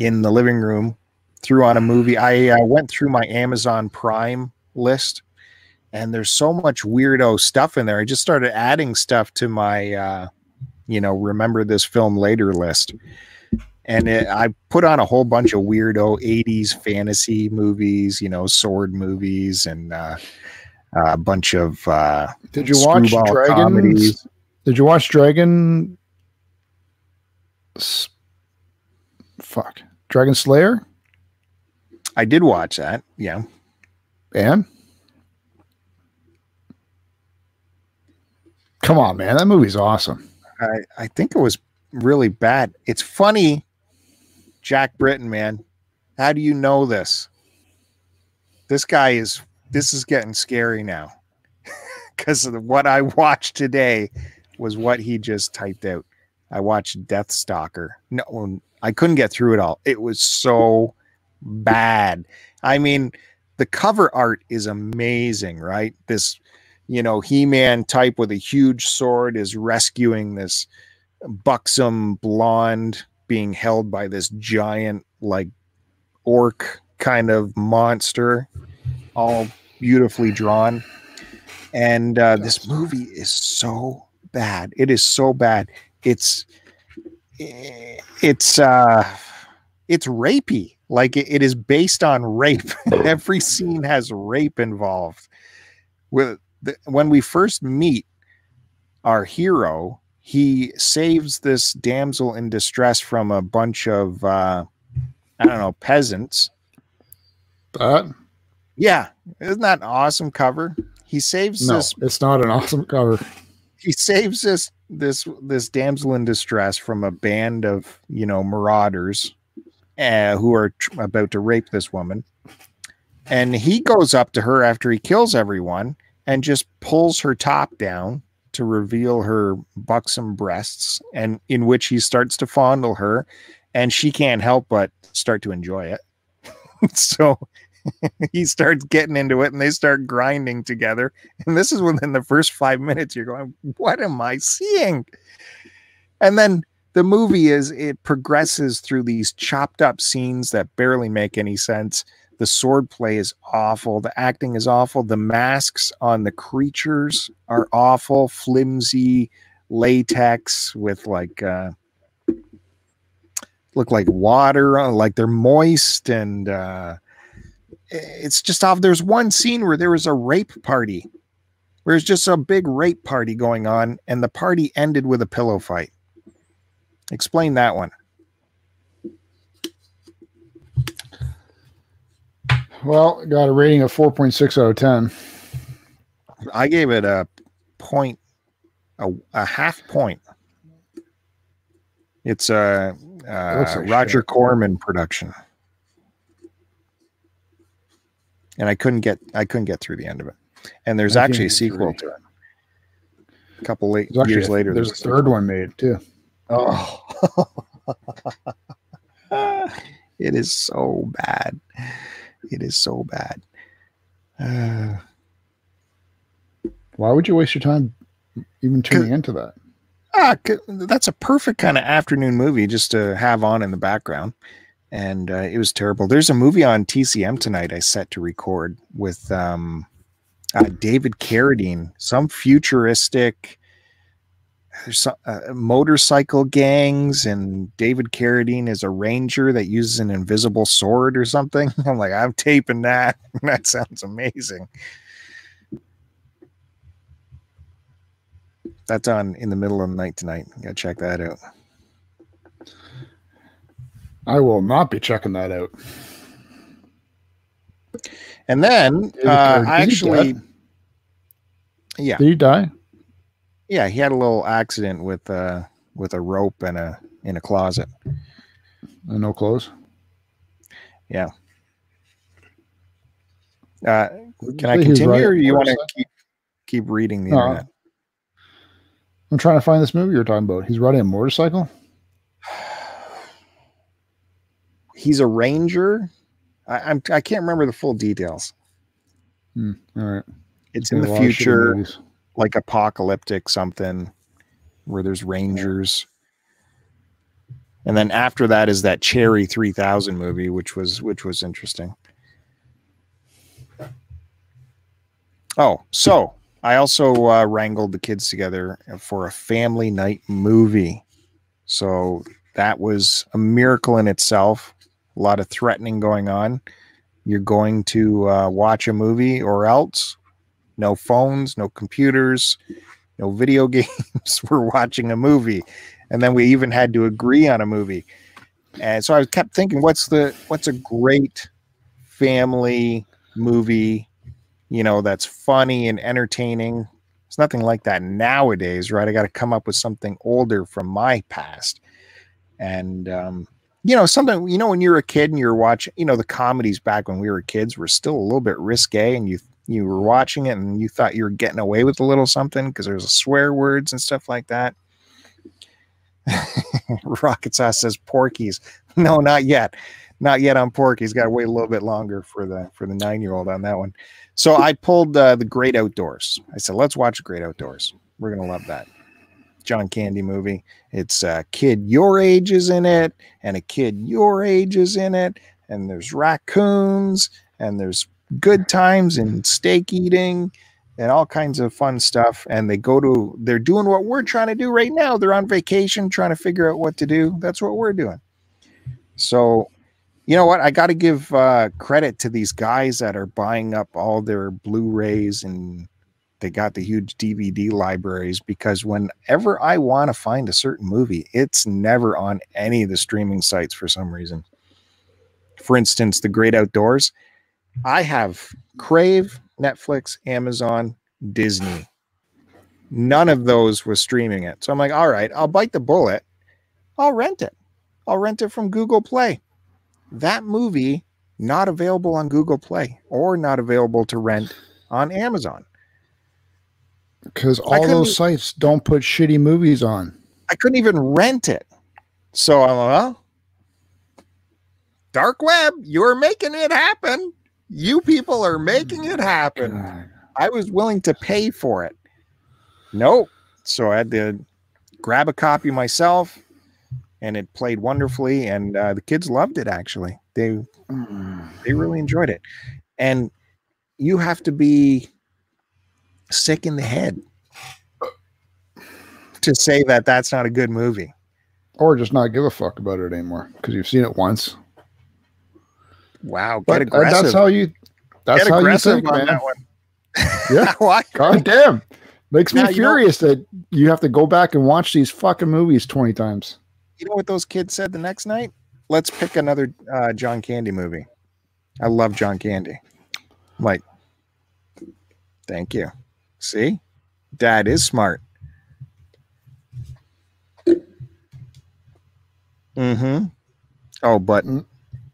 in the living room, threw on a movie. I uh, went through my Amazon Prime list, and there's so much weirdo stuff in there. I just started adding stuff to my, uh, you know, remember this film later list. And it, I put on a whole bunch of weirdo 80s fantasy movies, you know, sword movies, and uh, a bunch of uh, Did you watch Dragons? comedies. Did you watch Dragon? Fuck, Dragon Slayer I did watch that. Yeah. and. Come on, man! That movie's awesome. I, I think it was really bad. It's funny, Jack Britton, man. How do you know this? This guy is this is getting scary now. Because what I watched today was what he just typed out. I watched Death Stalker. No, I couldn't get through it all. It was so bad. I mean, the cover art is amazing, right? This, you know, He-Man type with a huge sword is rescuing this buxom blonde being held by this giant like orc kind of monster all beautifully drawn and uh, this movie is so bad it is so bad it's it's uh it's rapey. Like it, it is based on rape. Every scene has rape involved. With the, when we first meet our hero he saves this damsel in distress from a bunch of uh i don't know peasants. But yeah. Isn't that an awesome cover? He saves no, this it's not an awesome cover. he saves this this this damsel in distress from a band of you know marauders uh, who are tr- about to rape this woman. And he goes up to her after he kills everyone and just pulls her top down to reveal her buxom breasts and in which he starts to fondle her. And she can't help but start to enjoy it. So he starts getting into it and they start grinding together. And this is within the first five minutes you're going what am i seeing? And then the movie is it progresses through these chopped up scenes that barely make any sense. The sword play is awful. The acting is awful. The masks on the creatures are awful. Flimsy latex with like uh look like water uh, like they're moist and uh it's just off. There's one scene where there was a rape party. where There's just a big rape party going on, and the party ended with a pillow fight. Explain that one. Well, got a rating of 4.6 out of 10. I gave it a point, a, a half point. It's a, uh looks Roger shit. Corman production, and I couldn't get I couldn't get through the end of it. And there's actually a sequel to it. A couple late actually years later, there's a third one made too. Oh, it is so bad. It is so bad. Uh, Why would you waste your time even tuning into that? ah, that's a perfect kind of afternoon movie just to have on in the background. And uh, it was terrible. There's a movie on TCM tonight I set to record with um, uh, David Carradine, some futuristic there's some, uh, motorcycle gangs, and David Carradine is a ranger that uses an invisible sword or something. I'm like, I'm taping that. that sounds amazing. That's on in the middle of the night tonight. Gotta check that out. I will not be checking that out. And then uh, Carradine- I he actually, yeah, Did he die? yeah, he had a little accident with uh with a rope and a in a closet. And no clothes. Yeah. Uh, can I you say? He was continue, riding or you want to keep keep reading the No. internet? I'm trying to find this movie you're talking about. He's riding a motorcycle. He's a ranger. I, I'm I can't remember the full details. Hmm, all right. It's in the lot of shitty future, like apocalyptic something, where there's rangers. And then after that is that Cherry 3000 movie, which was which was interesting. Oh, so I also uh, wrangled the kids together for a family night movie. So that was a miracle in itself. A lot of threatening going on. You're going to uh, watch a movie or else. No phones, no computers, no video games. We're watching a movie. And then we even had to agree on a movie. And so I kept thinking, what's the what's a great family movie, you know, that's funny and entertaining. It's nothing like that nowadays, right? I got to come up with something older from my past. And um, you know, something you know when you're a kid and you're watching, you know, the comedies back when we were kids were still a little bit risque and you you were watching it and you thought you were getting away with a little something because there was swear words and stuff like that. Rocket Sauce says Porky's. No, not yet. Not yet on Porky's. Got to wait a little bit longer for the for the nine year old on that one. So I pulled uh, the Great Outdoors. I said, let's watch Great Outdoors. We're gonna love that. John Candy movie. It's a kid your age is in it, and a kid your age is in it, and there's raccoons, and there's good times and steak eating. and all kinds of fun stuff. And they go to, they're doing what we're trying to do right now. They're on vacation trying to figure out what to do. That's what we're doing. So, you know what? I got to give uh, credit to these guys that are buying up all their Blu rays and they got the huge DVD libraries because whenever I want to find a certain movie, it's never on any of the streaming sites for some reason. For instance, The Great Outdoors, I have Crave, Netflix, Amazon, Disney. None of those was streaming it. So I'm like, all right, I'll bite the bullet. I'll rent it. I'll rent it from Google Play. That movie not available on Google Play or not available to rent on Amazon. Because all those sites don't put shitty movies on. I couldn't even rent it. So I'm like, well, dark web, you're making it happen. You people are making it happen. God. I was willing to pay for it. Nope. So I had to grab a copy myself, and it played wonderfully. And uh, the kids loved it. Actually, they they really enjoyed it. And you have to be sick in the head to say that that's not a good movie, or just not give a fuck about it anymore because you've seen it once. Wow, but uh, that's how you. That's how you think, man. yeah. Why? God damn. Makes me now, furious know, that you have to go back and watch these fucking movies 20 times. You know what those kids said the next night? Let's pick another uh, John Candy movie. I love John Candy. I'm like, thank you. See? Dad is smart. Mm-hmm. Oh, but mm.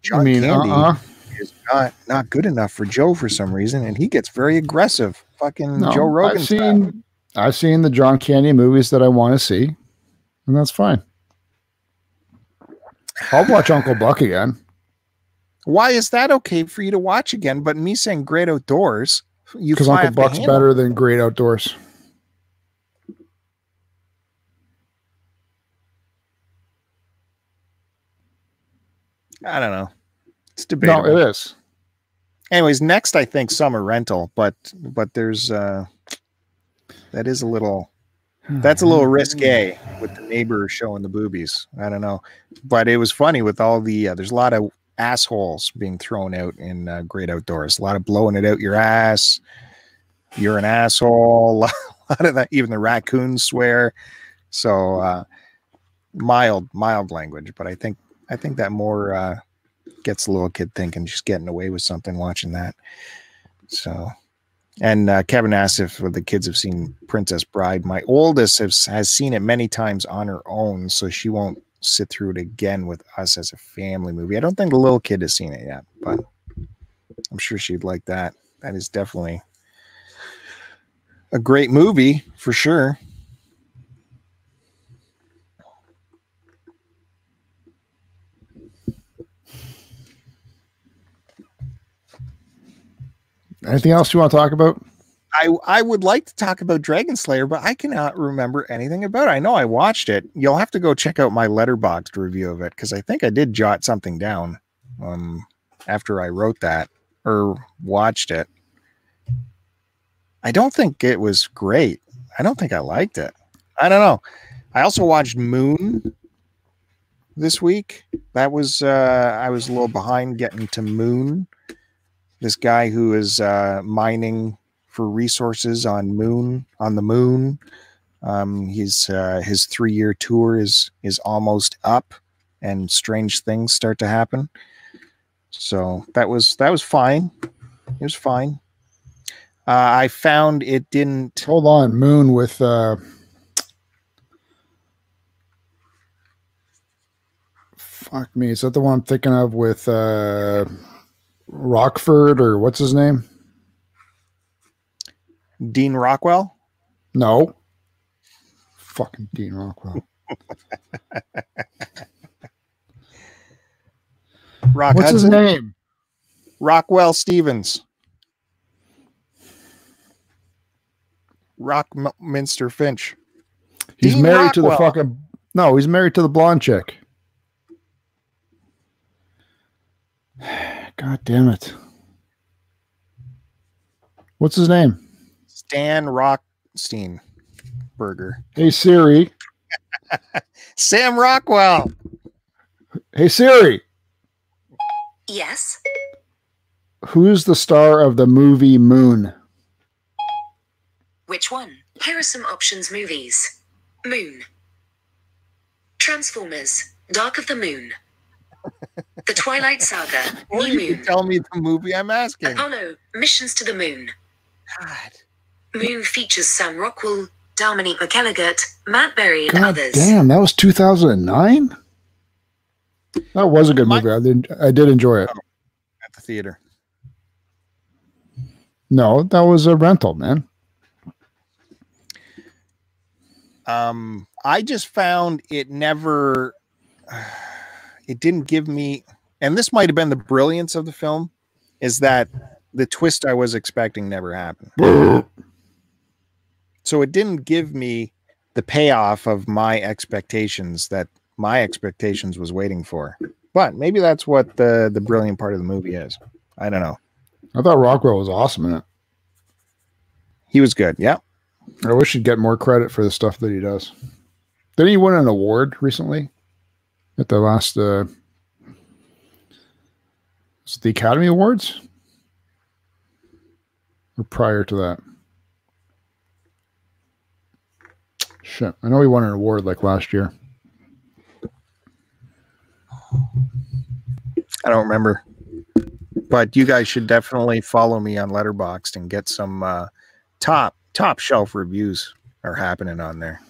John I mean, Candy uh-uh. is not not good enough for Joe for some reason, and he gets very aggressive. Fucking no, Joe Rogan. I've seen I've seen the John Candy movies that I want to see, and that's fine. I'll watch Uncle Buck again. Why is that okay for you to watch again? But me saying Great Outdoors, you because Uncle Buck's better than Great Outdoors. I don't know. It's debatable. No, it is. Anyways, next I think summer rental, but but there's uh that is a little that's a little risque with the neighbor showing the boobies. I don't know, but it was funny with all the uh, there's a lot of assholes being thrown out in uh, great outdoors. A lot of blowing it out your ass. You're an asshole. a lot of that. Even the raccoons swear. So uh, mild, mild language, but I think I think that more uh, gets a little kid thinking, just getting away with something watching that. So, and uh, Kevin asked if the kids have seen Princess Bride. My oldest has, has seen it many times on her own, so she won't sit through it again with us as a family movie. I don't think the little kid has seen it yet, but I'm sure she'd like that. That is definitely a great movie for sure. Anything else you want to talk about? I I would like to talk about Dragon Slayer, but I cannot remember anything about it. I know I watched it. You'll have to go check out my Letterboxd review of it because I think I did jot something down um, after I wrote that or watched it. I don't think it was great. I don't think I liked it. I don't know. I also watched Moon this week. That was uh I was a little behind getting to Moon this guy who is uh, mining for resources on moon on the moon. Um, he's uh, his three year tour is is almost up, and strange things start to happen. So that was that was fine. It was fine. Uh, I found it didn't. Hold on, Moon with. Uh, fuck me, is that the one I'm thinking of with? Uh, Rockford or what's his name? Dean Rockwell? No. Fucking Dean Rockwell. Rock What's Hudson? his name? Rockwell Stevens. Rockminster Finch. He's Dean married Rockwell. to the fucking no. He's married to the blonde chick. God damn it. What's his name? Stan Rockstein burger. Hey Siri. Sam Rockwell. Hey Siri. Yes. Who's the star of the movie Moon? Which one? Here are some options movies Moon. Transformers. Dark of the Moon. The Twilight Saga. Or New you can Moon. tell me the movie I'm asking. Apollo. Missions to the Moon. God. Moon features Sam Rockwell, Dominique McElligott, Matt Berry, and God others. damn, that was 2009. That was a good movie. I did. I did enjoy it. At the theater. No, that was a rental, man. um i just found it never it didn't give me and this might have been the brilliance of the film is that the twist i was expecting never happened so it didn't give me the payoff of my expectations that my expectations was waiting for but maybe that's what the the brilliant part of the movie is i don't know I thought Rockwell was awesome in it. he was good yeah I wish he'd get more credit for the stuff that he does. Did he win an award recently at the last uh the Academy Awards? Or prior to that? Shit. I know he won an award like last year. I don't remember. But you guys should definitely follow me on Letterboxd and get some uh, top top shelf reviews are happening on there.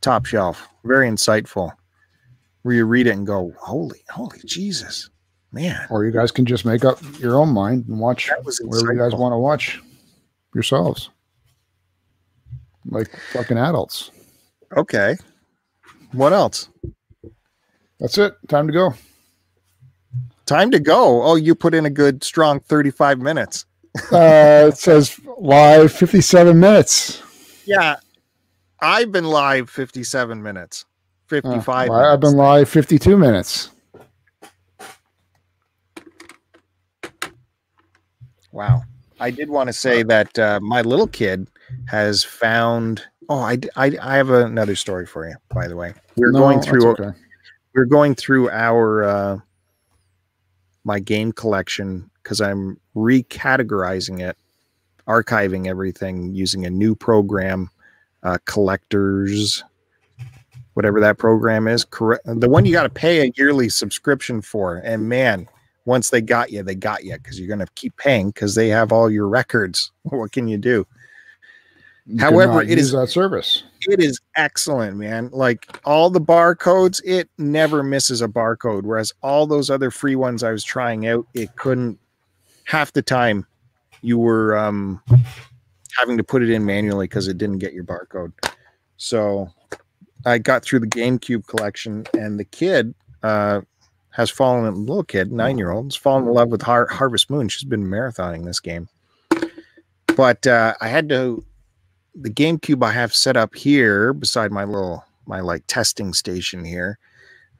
Top shelf, very insightful. Where you read it and go, "Holy, holy Jesus, man, Or you guys can just make up your own mind and watch whatever you guys want to watch yourselves. Like fucking adults. Okay, what else? That's it. Time to go. Time to go. Oh, you put in a good strong thirty-five minutes. Uh, it says live 57 minutes. Yeah, I've been live fifty-seven minutes, Uh, fifty-five. well, I've been live 52 minutes. Wow. I did want to say that uh, my little kid has found. Oh, I I have another story for you, by the way. We're No, going through okay. we're going through our uh, my game collection because I'm recategorizing it, archiving everything using a new program, uh, collectors, whatever that program is. Correct, the one you got to pay a yearly subscription for. And man, once they got you, they got you because you're going to keep paying because they have all your records. What can you do? You However, it is that service. it is excellent, man. Like all the barcodes, it never misses a barcode. Whereas all those other free ones I was trying out, it couldn't. Half the time, you were um, having to put it in manually because it didn't get your barcode. So I got through the GameCube collection, and the kid uh, has fallen. in Little kid, nine year old, has fallen in love with Har- Harvest Moon. She's been marathoning this game, but uh, I had to the GameCube I have set up here beside my little my like testing station here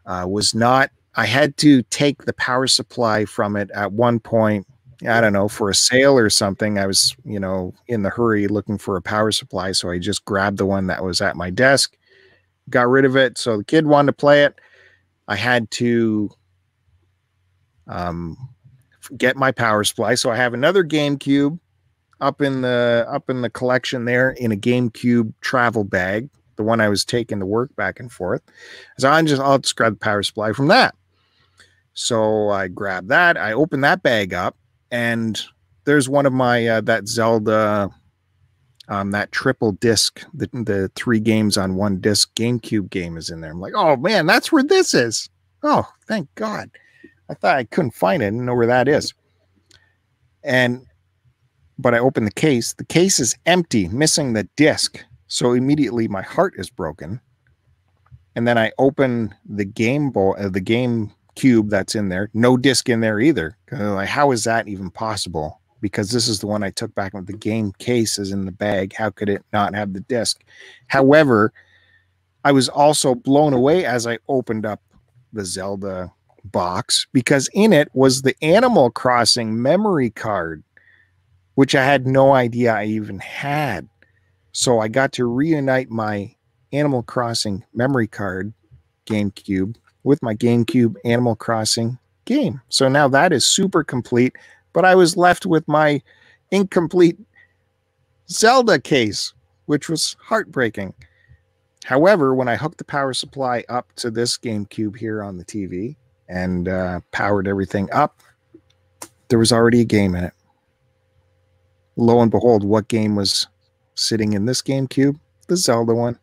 uh, was not. I had to take the power supply from it at one point. I don't know for a sale or something. I was you know in the hurry looking for a power supply, so I just grabbed the one that was at my desk, got rid of it. So the kid wanted to play it. I had to um, get my power supply. So I have another GameCube up in the up in the collection there in a GameCube travel bag, the one I was taking to work back and forth. So I just I'll just grab the power supply from that. So I grab that, I open that bag up, and there's one of my uh, that Zelda um that triple disc, the the three games on one disc GameCube game is in there. I'm like, oh man, that's where this is. Oh, thank God. I thought I couldn't find it, I didn't know where that is. And but I open the case. The case is empty, missing the disc. So immediately my heart is broken. And then I open the game boy, uh, the game cube that's in there. No disc in there either. Like, how is that even possible? Because this is the one I took back the game case is in the bag. How could it not have the disc? However, I was also blown away as I opened up the Zelda box because in it was the Animal Crossing memory card which I had no idea I even had. So I got to reunite my Animal Crossing memory card GameCube with my GameCube Animal Crossing game. So now that is super complete, but I was left with my incomplete Zelda case, which was heartbreaking. However, when I hooked the power supply up to this GameCube here on the TV and uh, powered everything up, there was already a game in it. Lo and behold, what game was sitting in this GameCube? The Zelda one.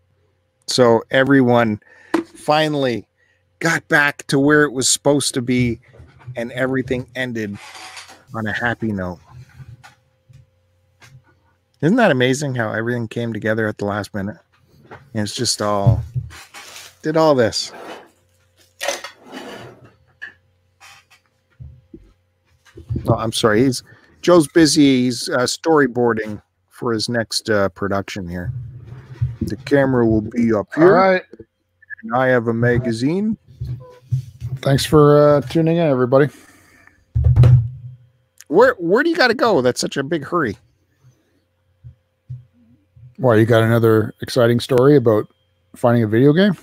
So everyone finally got back to where it was supposed to be, and everything ended on a happy note. Isn't that amazing how everything came together at the last minute? And it's just all did all this. Oh, I'm sorry. He's Joe's busy. He's uh, storyboarding for his next uh, production here. The camera will be up here. right. And I have a magazine. Thanks for uh, tuning in, everybody. Where where do you got to go? That's such a big hurry. Why, you got another exciting story about finding a video game?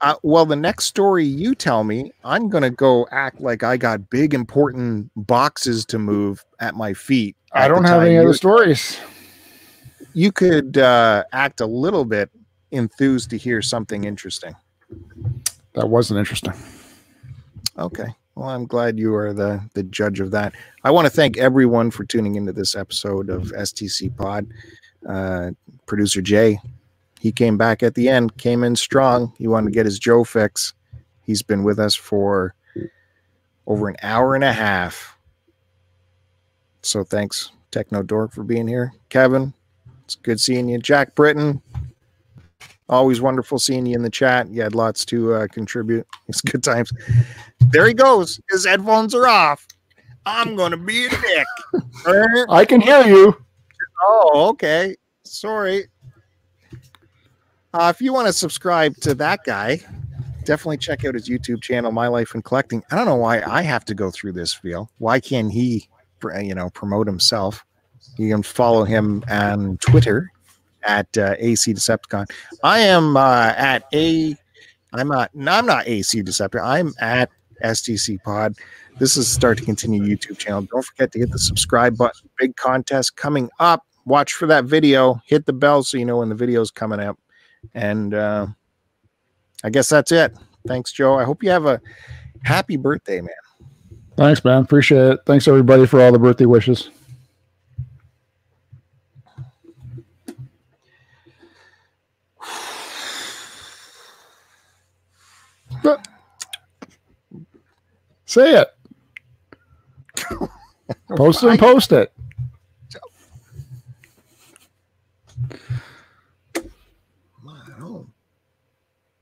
Uh, well, the next story you tell me, I'm gonna go act like I got big important boxes to move at my feet. I at the don't have any other stories. You could uh, act a little bit enthused to hear something interesting. That wasn't interesting. Okay. Well, I'm glad you are the the judge of that. I want to thank everyone for tuning into this episode of STC Pod. Uh, producer Jay, he came back at the end, came in strong. He wanted to get his Joe fix. He's been with us for over an hour and a half. So thanks, Techno Dork, for being here. Kevin, it's good seeing you. Jack Britton, always wonderful seeing you in the chat. You had lots to uh, contribute. It's good times. There he goes. His headphones are off. I'm gonna be a dick. I can hear you. oh, okay. Sorry. Uh, if you want to subscribe to that guy, definitely check out his YouTube channel, My Life in Collecting. I don't know why I have to go through this feel. Why can't he, you know, promote himself? You can follow him on Twitter at uh, AC Decepticon. I am uh, at a. I'm not. No, I'm not AC Decepticon. I'm at STC Pod. This is Start to Continue YouTube channel. Don't forget to hit the subscribe button. Big contest coming up. Watch for that video. Hit the bell so you know when the video's coming up. And uh, I guess that's it. Thanks, Joe. I hope you have a happy birthday, man. Thanks, man. Appreciate it. Thanks, everybody, for all the birthday wishes. Say it. Post it and post it.